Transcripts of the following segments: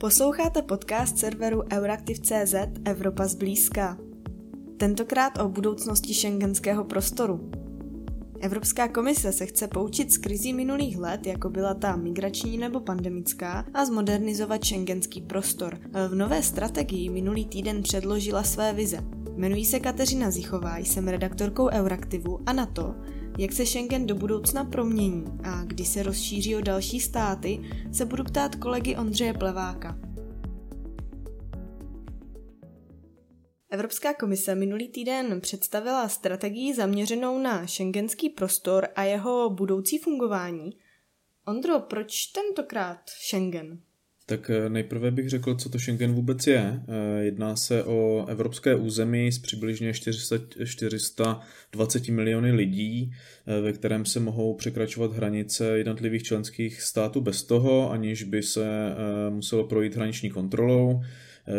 Posloucháte podcast serveru Euraktiv.cz Evropa zblízka. Tentokrát o budoucnosti šengenského prostoru. Evropská komise se chce poučit z krizí minulých let, jako byla ta migrační nebo pandemická, a zmodernizovat šengenský prostor. V nové strategii minulý týden předložila své vize. Jmenuji se Kateřina Zichová, jsem redaktorkou Euraktivu a na to, jak se Schengen do budoucna promění a kdy se rozšíří o další státy, se budu ptát kolegy Ondřeje Pleváka. Evropská komise minulý týden představila strategii zaměřenou na šengenský prostor a jeho budoucí fungování. Ondro, proč tentokrát Schengen? Tak eh, nejprve bych řekl, co to Schengen vůbec je. Eh, jedná se o evropské území s přibližně 400, 420 miliony lidí, eh, ve kterém se mohou překračovat hranice jednotlivých členských států bez toho, aniž by se muselo projít hraniční kontrolou.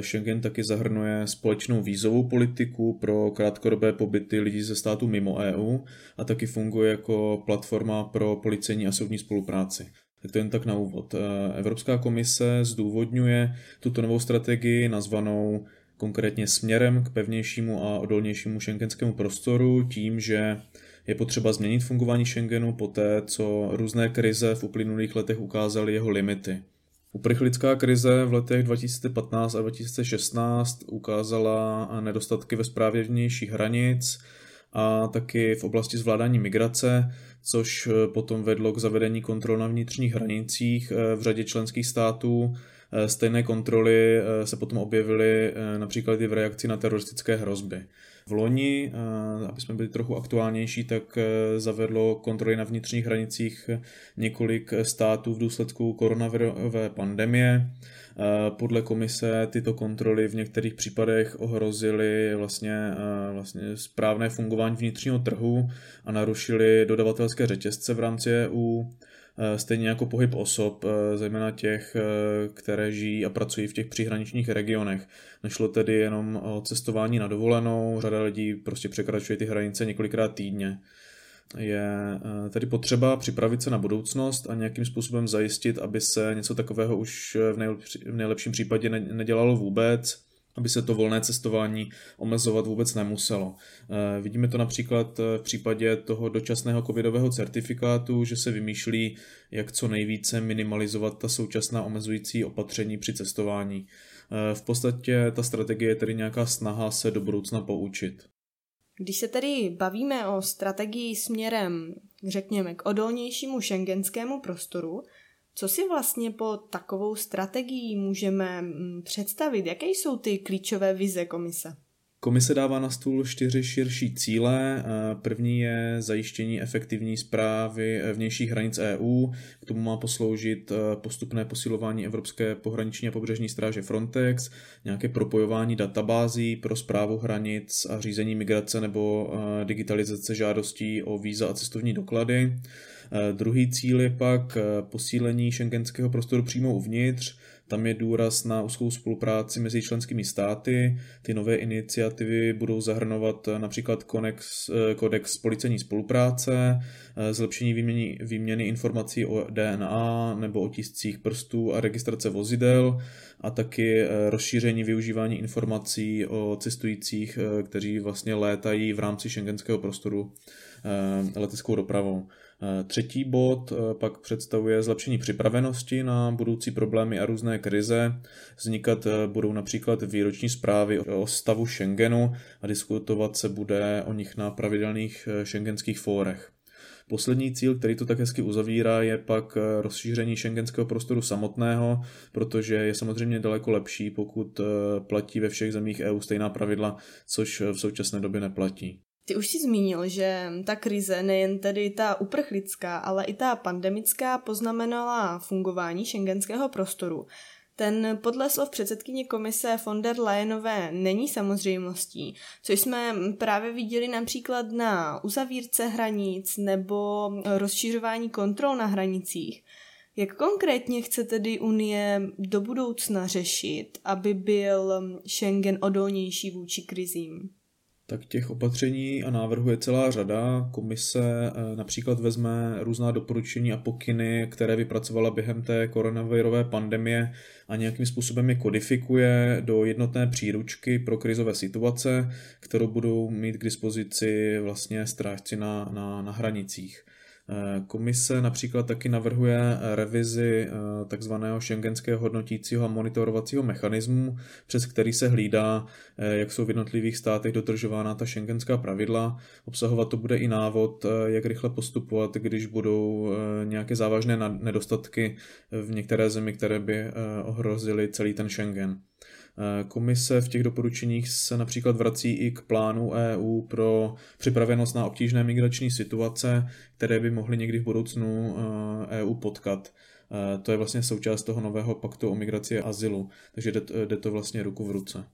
Schengen taky zahrnuje společnou vízovou politiku pro krátkodobé pobyty lidí ze států mimo EU a taky funguje jako platforma pro policejní a soudní spolupráci. Tak to jen tak na úvod. Eh, Evropská komise zdůvodňuje tuto novou strategii nazvanou konkrétně směrem k pevnějšímu a odolnějšímu šengenskému prostoru tím, že je potřeba změnit fungování Schengenu poté, co různé krize v uplynulých letech ukázaly jeho limity. Uprchlická krize v letech 2015 a 2016 ukázala nedostatky ve správě vnějších hranic a taky v oblasti zvládání migrace, což eh, potom vedlo k zavedení kontrol na vnitřních hranicích eh, v řadě členských států. Eh, stejné kontroly se potom objevily například i v reakci na teroristické hrozby. V loni, aby jsme byli trochu aktuálnější, tak zavedlo kontroly na vnitřních hranicích několik států v důsledku koronavirové pandemie. Podle komise tyto kontroly v některých případech ohrozily vlastně, vlastně správné fungování vnitřního trhu a narušily dodavatelské řetězce v rámci EU, stejně jako pohyb osob, zejména těch, které žijí a pracují v těch příhraničních regionech. Nešlo tedy jenom o cestování na dovolenou, řada lidí prostě překračuje ty hranice několikrát týdně je eh, tedy potřeba připravit se na budoucnost a nějakým způsobem zajistit, aby se něco takového už v, nejlepší, v nejlepším případě nedělalo vůbec, aby se to volné cestování omezovat vůbec nemuselo. Eh, vidíme to například eh, v případě toho dočasného covidového certifikátu, že se vymýšlí, jak co nejvíce minimalizovat ta současná omezující opatření při cestování. V podstatě ta strategie je tedy nějaká snaha se do budoucna poučit. Když se tedy bavíme o strategii směrem, řekněme, k odolnějšímu šengenskému prostoru, co si vlastně po takovou strategii můžeme mm, představit? Jaké jsou ty klíčové vize komise? Komise dává na stůl čtyři širší cíle. První je zajištění efektivní zprávy vnějších hranic EU. K tomu má posloužit e, postupné posilování Evropské pohraniční a pobřežní stráže Frontex, nějaké propojování databází pro zprávu hranic a řízení migrace nebo digitalizace žádostí o víza a cestovní doklady. E, druhý cíl je pak posílení šengenského prostoru přímo uvnitř, tam je důraz na úzkou spolupráci mezi členskými státy. Ty nové iniciativy budou zahrnovat například konex, eh, kodex policejní spolupráce, eh, zlepšení výměny, výměny informací o DNA nebo otiscích prstů a registrace vozidel a taky eh, rozšíření využívání informací o cestujících, kteří vlastně létají v rámci šengenského prostoru leteckou dopravou. Eh, třetí bod eh, pak představuje zlepšení připravenosti na budoucí problémy a různé krize. Vznikat eh, budou například výroční zprávy o stavu Schengenu a diskutovat se bude o nich na pravidelných šengenských fórech. Poslední cíl, který to tak hezky uzavírá, je pak rozšíření šengenského prostoru samotného, protože je samozřejmě daleko lepší, pokud platí ve všech zemích EU stejná pravidla, což v současné době neplatí. Ty už si zmínil, že ta krize, nejen tedy ta uprchlická, ale i ta pandemická, poznamenala fungování šengenského prostoru. Ten podle slov předsedkyně komise von der Leyenové není samozřejmostí, což jsme právě viděli například na uzavírce hranic nebo rozšířování kontrol na hranicích. Jak konkrétně chce tedy Unie do budoucna řešit, aby byl Schengen odolnější vůči krizím? Tak těch opatření a návrhů je celá řada. Komise eh, například vezme různá doporučení a pokyny, které vypracovala během té koronavirové pandemie a nějakým způsobem je kodifikuje do jednotné příručky pro krizové situace, kterou budou mít k dispozici vlastně strážci na, na, na hranicích. Eh, komise například taky navrhuje revizi eh, takzvaného šengenského hodnotícího a monitorovacího mechanismu, přes který se hlídá, eh, jak jsou v jednotlivých státech dodržována ta šengenská pravidla. Obsahovat to bude i návod, jak rychle postupovat, když budou nějaké závažné nedostatky v některé zemi, které by ohrozily celý ten Schengen. Komise v těch doporučeních se například vrací i k plánu EU pro připravenost na obtížné migrační situace, které by mohly někdy v budoucnu EU e potkat. To je vlastně součást toho nového paktu o migraci a azylu, takže jde to vlastně ruku v ruce.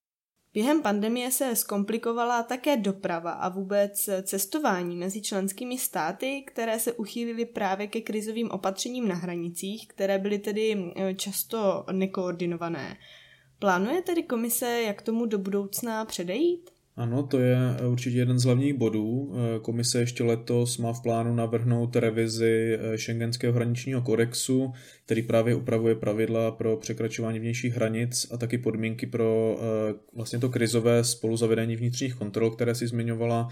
Během pandemie se zkomplikovala také doprava a vůbec cestování mezi členskými státy, které se uchýlily právě ke krizovým opatřením na hranicích, které byly tedy často nekoordinované. Plánuje tedy komise, jak tomu do budoucna předejít? Ano, to je určitě jeden z hlavních bodů. Komise ještě letos má v plánu navrhnout revizi Schengenského hraničního kodexu, který právě upravuje pravidla pro překračování vnějších hranic a taky podmínky pro vlastně to krizové spoluzavedení vnitřních kontrol, které si zmiňovala.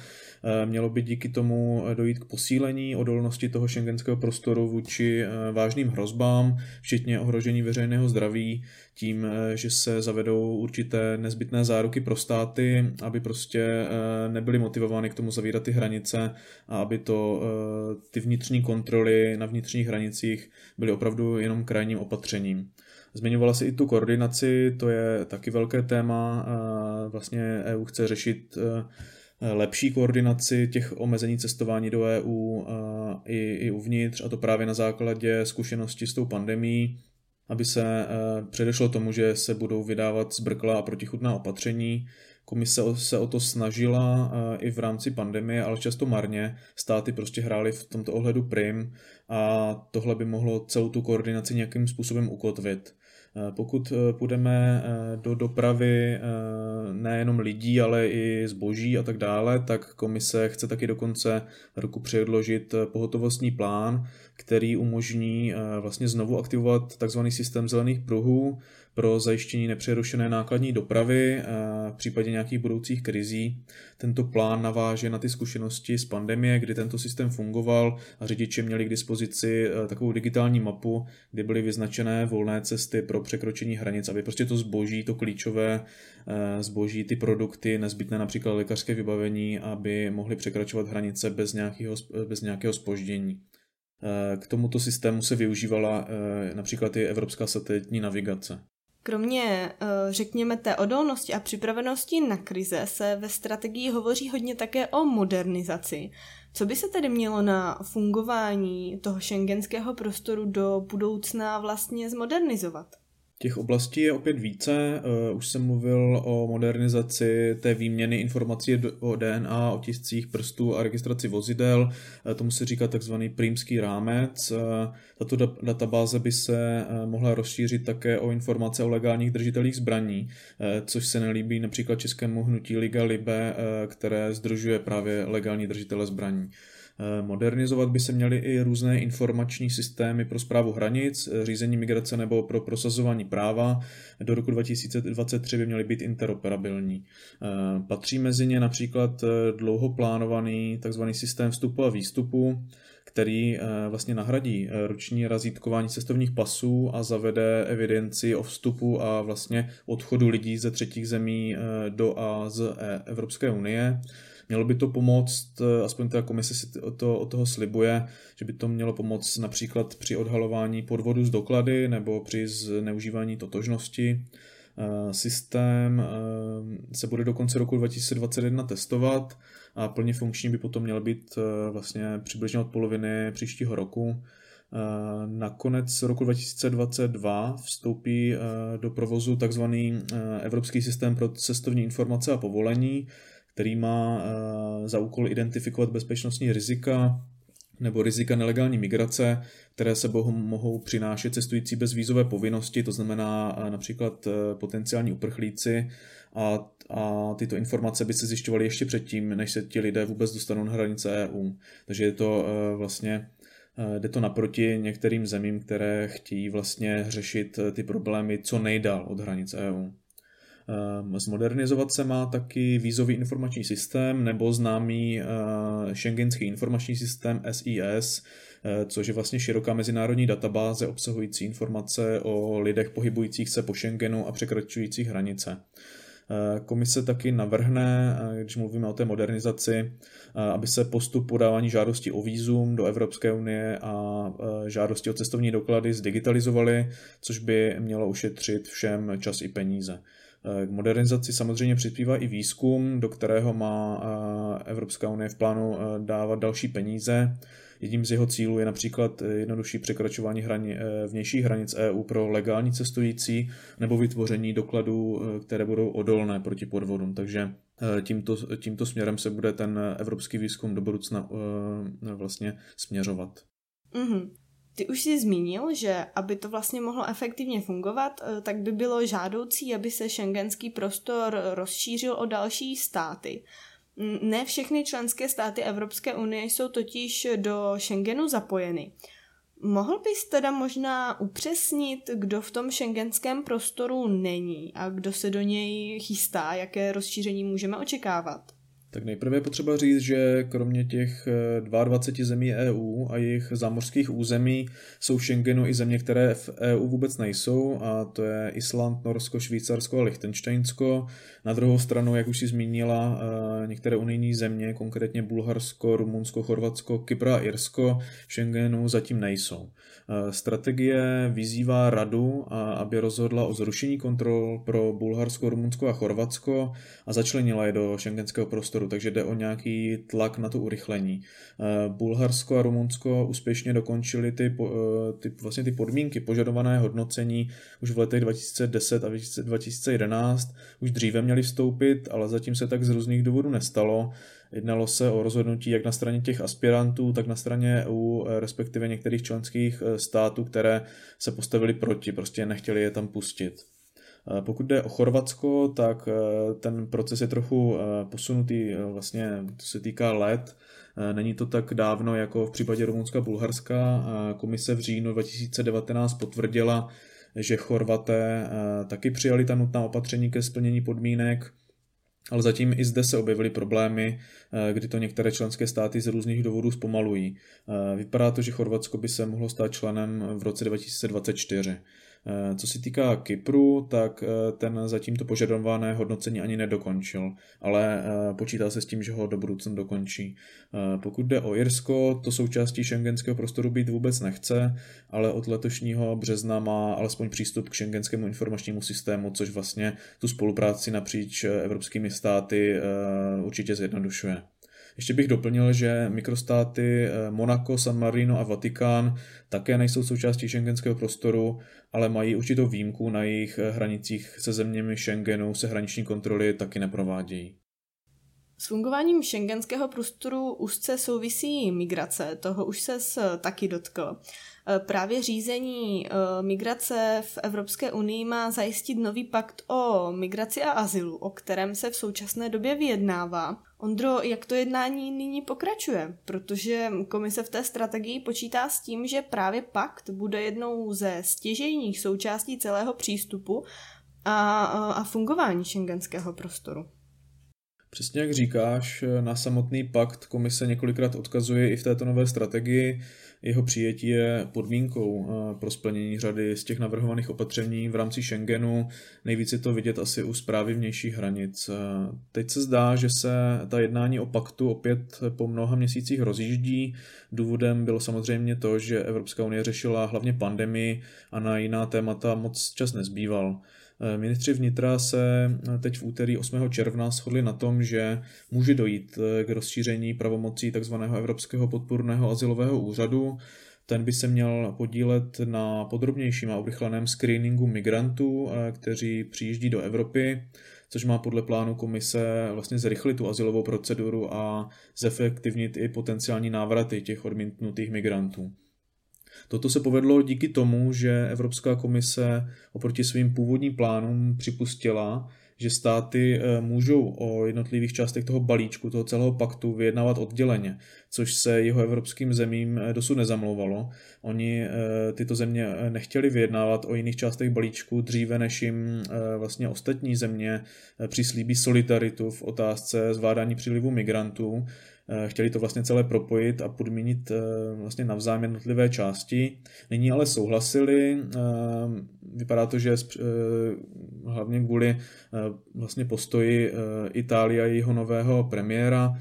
Mělo by díky tomu dojít k posílení odolnosti toho šengenského prostoru vůči vážným hrozbám, včetně ohrožení veřejného zdraví, tím, že se zavedou určité nezbytné záruky pro státy, aby prostě eh, nebyli motivovány k tomu zavírat ty hranice a aby to eh, ty vnitřní kontroly na vnitřních hranicích byly opravdu jenom krajním opatřením. Zmiňovala si i tu koordinaci, to je taky velké téma. Vlastně EU chce řešit eh, lepší koordinaci těch omezení cestování do EU i, i uvnitř, a to právě na základě zkušenosti s tou pandemí, aby se předešlo tomu, že se budou vydávat zbrklá a protichudná opatření, Komise se o to snažila eh, i v rámci pandemie, ale často marně. Státy prostě hrály v tomto ohledu prim a tohle by mohlo celou tu koordinaci nějakým způsobem ukotvit. Eh, pokud eh, půjdeme do dopravy nejenom lidí, ale i zboží a tak dále, tak komise chce taky do konce roku předložit pohotovostní plán, který umožní vlastně znovu aktivovat tzv. systém zelených pruhů, pro zajištění nepřerušené nákladní dopravy eh, v případě nějakých budoucích krizí. Tento plán naváže na ty zkušenosti z pandemie, kdy tento systém fungoval a řidiči měli k dispozici eh, takovou digitální mapu, kde byly vyznačené volné cesty pro překročení hranic, aby prostě to zboží, to klíčové eh, zboží, ty produkty, nezbytné například lékařské vybavení, aby mohly překračovat hranice bez nějakého, bez nějakého spoždění. K tomuto systému se využívala například i evropská satelitní navigace. Kromě, eh, řekněme, té odolnosti a připravenosti na krize se ve strategii hovoří hodně také o modernizaci. Co by se tedy mělo na fungování toho šengenského prostoru do budoucna vlastně zmodernizovat? Těch oblastí je opět více. Eh, už jsem mluvil o modernizaci té výměny informací o DNA, o tiscích prstů a registraci vozidel. Eh, tomu se říká takzvaný prímský rámec. Eh, tato databáze by se mohla rozšířit také o informace o legálních držitelích zbraní, což se nelíbí například českému hnutí Liga Libe, které združuje právě legální držitele zbraní. Eh, modernizovat by se měly i různé informační systémy pro zprávu hranic, eh, řízení migrace nebo pro prosazování práva. Do roku 2023 by měly být interoperabilní. Eh, patří mezi ně například dlouho plánovaný tzv. systém vstupu a výstupu, který vlastně nahradí ruční razítkování cestovních pasů a zavede evidenci o vstupu a vlastně odchodu lidí ze třetích zemí do a z Evropské unie. Mělo by to pomoct, eh, aspoň ta komise si to, od toho slibuje, že by to mělo pomoct například při odhalování podvodu z doklady nebo při zneužívání totožnosti. Eh, systém eh, se bude do konce roku 2021 testovat a plně funkční by potom měl být vlastně přibližně od poloviny příštího roku. Nakonec roku 2022 vstoupí do provozu tzv. Evropský systém pro cestovní informace a povolení, který má eh, za úkol identifikovat bezpečnostní rizika nebo rizika nelegální migrace, které se mohou přinášet cestující bez vízové povinnosti, to znamená eh, například eh, potenciální uprchlíci, a, a tyto informace by se zjišťovaly ještě předtím, než se ti lidé vůbec dostanou na hranice EU. Takže je to vlastně Jde to naproti některým zemím, které chtějí vlastně řešit ty problémy co nejdál od hranic EU. Zmodernizovat se má taky vízový informační systém nebo známý šengenský informační systém SIS, což je vlastně široká mezinárodní databáze obsahující informace o lidech pohybujících se po Schengenu a překračujících hranice. Komise taky navrhne, když mluvíme o té modernizaci, aby se postup podávání žádosti o výzum do Evropské unie a žádosti o cestovní doklady zdigitalizovaly, což by mělo ušetřit všem čas i peníze. K modernizaci samozřejmě přispívá i výzkum, do kterého má Evropská unie v plánu dávat další peníze. Jedním z jeho cílů je například jednodušší překračování hrani, vnějších hranic EU pro legální cestující nebo vytvoření dokladů, které budou odolné proti podvodům. Takže tímto, tímto směrem se bude ten evropský výzkum do budoucna vlastně směřovat. Mm-hmm. Ty už jsi zmínil, že aby to vlastně mohlo efektivně fungovat, eh, tak by bylo žádoucí, aby se šengenský prostor rozšířil o další státy. Ne všechny členské státy Evropské unie jsou totiž do Schengenu zapojeny. Mohl bys teda možná upřesnit, kdo v tom šengenském prostoru není a kdo se do něj chystá, jaké rozšíření můžeme očekávat? Tak nejprve je potřeba říct, že kromě těch 22 eh, zemí EU a jejich zámořských území jsou v Schengenu i země, které v EU vůbec nejsou, a to je Island, Norsko, Švýcarsko a Liechtensteinsko. Na druhou stranu, jak už si zmínila, eh, některé unijní země, konkrétně Bulharsko, Rumunsko, Chorvatsko, Kypr a Irsko, v Schengenu zatím nejsou. Eh, strategie vyzývá radu, aby rozhodla o zrušení kontrol pro Bulharsko, Rumunsko a Chorvatsko a začlenila je do šengenského prostoru, takže jde o nějaký tlak na to urychlení. Eh, Bulharsko a Rumunsko úspěšně dokončili ty, eh, ty, vlastně ty podmínky požadované hodnocení už v letech 2010 a 2011. Už dříve měli vstoupit, ale zatím se tak z různých důvodů nestalo. Jednalo se o rozhodnutí jak na straně těch aspirantů, tak na straně EU, respektive některých členských států, které se postavili proti, prostě nechtěli je tam pustit. E, pokud jde o Chorvatsko, tak e, ten proces je trochu posunutý, vlastně to se týká let. Není to tak dávno jako v případě Rumunska a Bulharska. Komise v říjnu 2019 potvrdila, že Chorvaté taky přijali ta nutná opatření ke splnění podmínek ale zatím i zde se objevily problémy, eh, kdy to některé členské státy z různých důvodů zpomalují. Eh, vypadá to, že Chorvatsko by se mohlo stát členem v roce 2024. Eh, co se týká Kypru, tak eh, ten zatím to požadované hodnocení ani nedokončil, ale eh, počítá se s tím, že ho do budoucna dokončí. Pokud jde o Irsko, to součástí šengenského prostoru být vůbec nechce, ale od letošního března má alespoň přístup k šengenskému informačnímu systému, což vlastně tu spolupráci napříč evropskými státy určitě zjednodušuje. Ještě bych doplnil, že mikrostáty eh, Monaco, San Marino a Vatikán také nejsou součástí šengenského prostoru, ale mají určitou výjimku na jejich hranicích se zeměmi Schengenu se hraniční kontroly taky neprovádějí. S fungováním šengenského prostoru úzce souvisí migrace, toho už se taky dotkl. Eh, právě řízení eh, migrace v Evropské unii má zajistit nový pakt o migraci a azylu, o kterém se v současné době vyjednává. Ondro, jak to jednání nyní pokračuje? Protože komise v té strategii počítá s tím, že právě pakt bude jednou ze stěžejních součástí celého přístupu a, a fungování šengenského prostoru. Přesně jak říkáš, na samotný pakt komise několikrát odkazuje i v této nové strategii. Jeho přijetí je podmínkou eh, pro splnění řady z těch navrhovaných opatření v rámci Schengenu. Nejvíce to vidět asi u zprávy vnějších hranic. Eh, teď se zdá, že se ta jednání o paktu opět po mnoha měsících rozjíždí. Důvodem bylo samozřejmě to, že Evropská unie řešila hlavně pandemii a na jiná témata moc čas nezbýval. Eh, ministři vnitra se eh, teď v úterý 8. června shodli na tom, že může dojít eh, k rozšíření pravomocí tzv. Evropského podpůrného asilového úřadu. Ten by se měl podílet na podrobnějším a urychleném screeningu migrantů, kteří přijíždí do Evropy, což má podle plánu komise vlastně zrychlit tu asilovou proceduru a zefektivnit i potenciální návraty těch odmítnutých migrantů. Toto se povedlo díky tomu, že Evropská komise oproti svým původním plánům připustila, že státy můžou o jednotlivých částech toho balíčku, toho celého paktu vyjednávat odděleně, což se jeho evropským zemím dosud nezamlouvalo. Oni tyto země nechtěli vyjednávat o jiných částech balíčku dříve, než jim vlastně ostatní země přislíbí solidaritu v otázce zvládání přílivu migrantů Eh, chtěli to vlastně celé propojit a podmínit eh, vlastně navzájem jednotlivé části. Nyní ale souhlasili, eh, vypadá to, že hlavně kvůli vlastně postoji Itálie a jeho nového premiéra,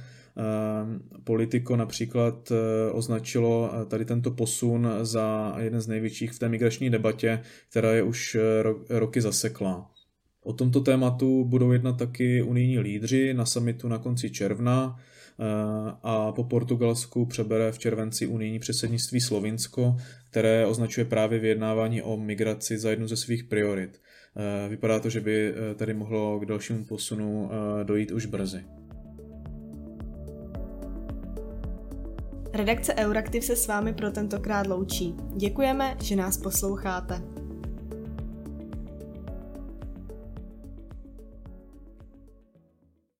Politico například označilo tady tento posun za jeden z největších v té migrační debatě, která je už roky zaseklá. O tomto tématu budou jednat taky unijní lídři na samitu na konci června. Eh, a po Portugalsku přebere v červenci unijní předsednictví Slovinsko, které označuje právě vyjednávání o migraci za jednu ze svých priorit. Eh, vypadá to, že by eh, tady mohlo k dalšímu posunu dojít už brzy. Redakce Euraktiv se s vámi pro tentokrát loučí. Děkujeme, že nás posloucháte.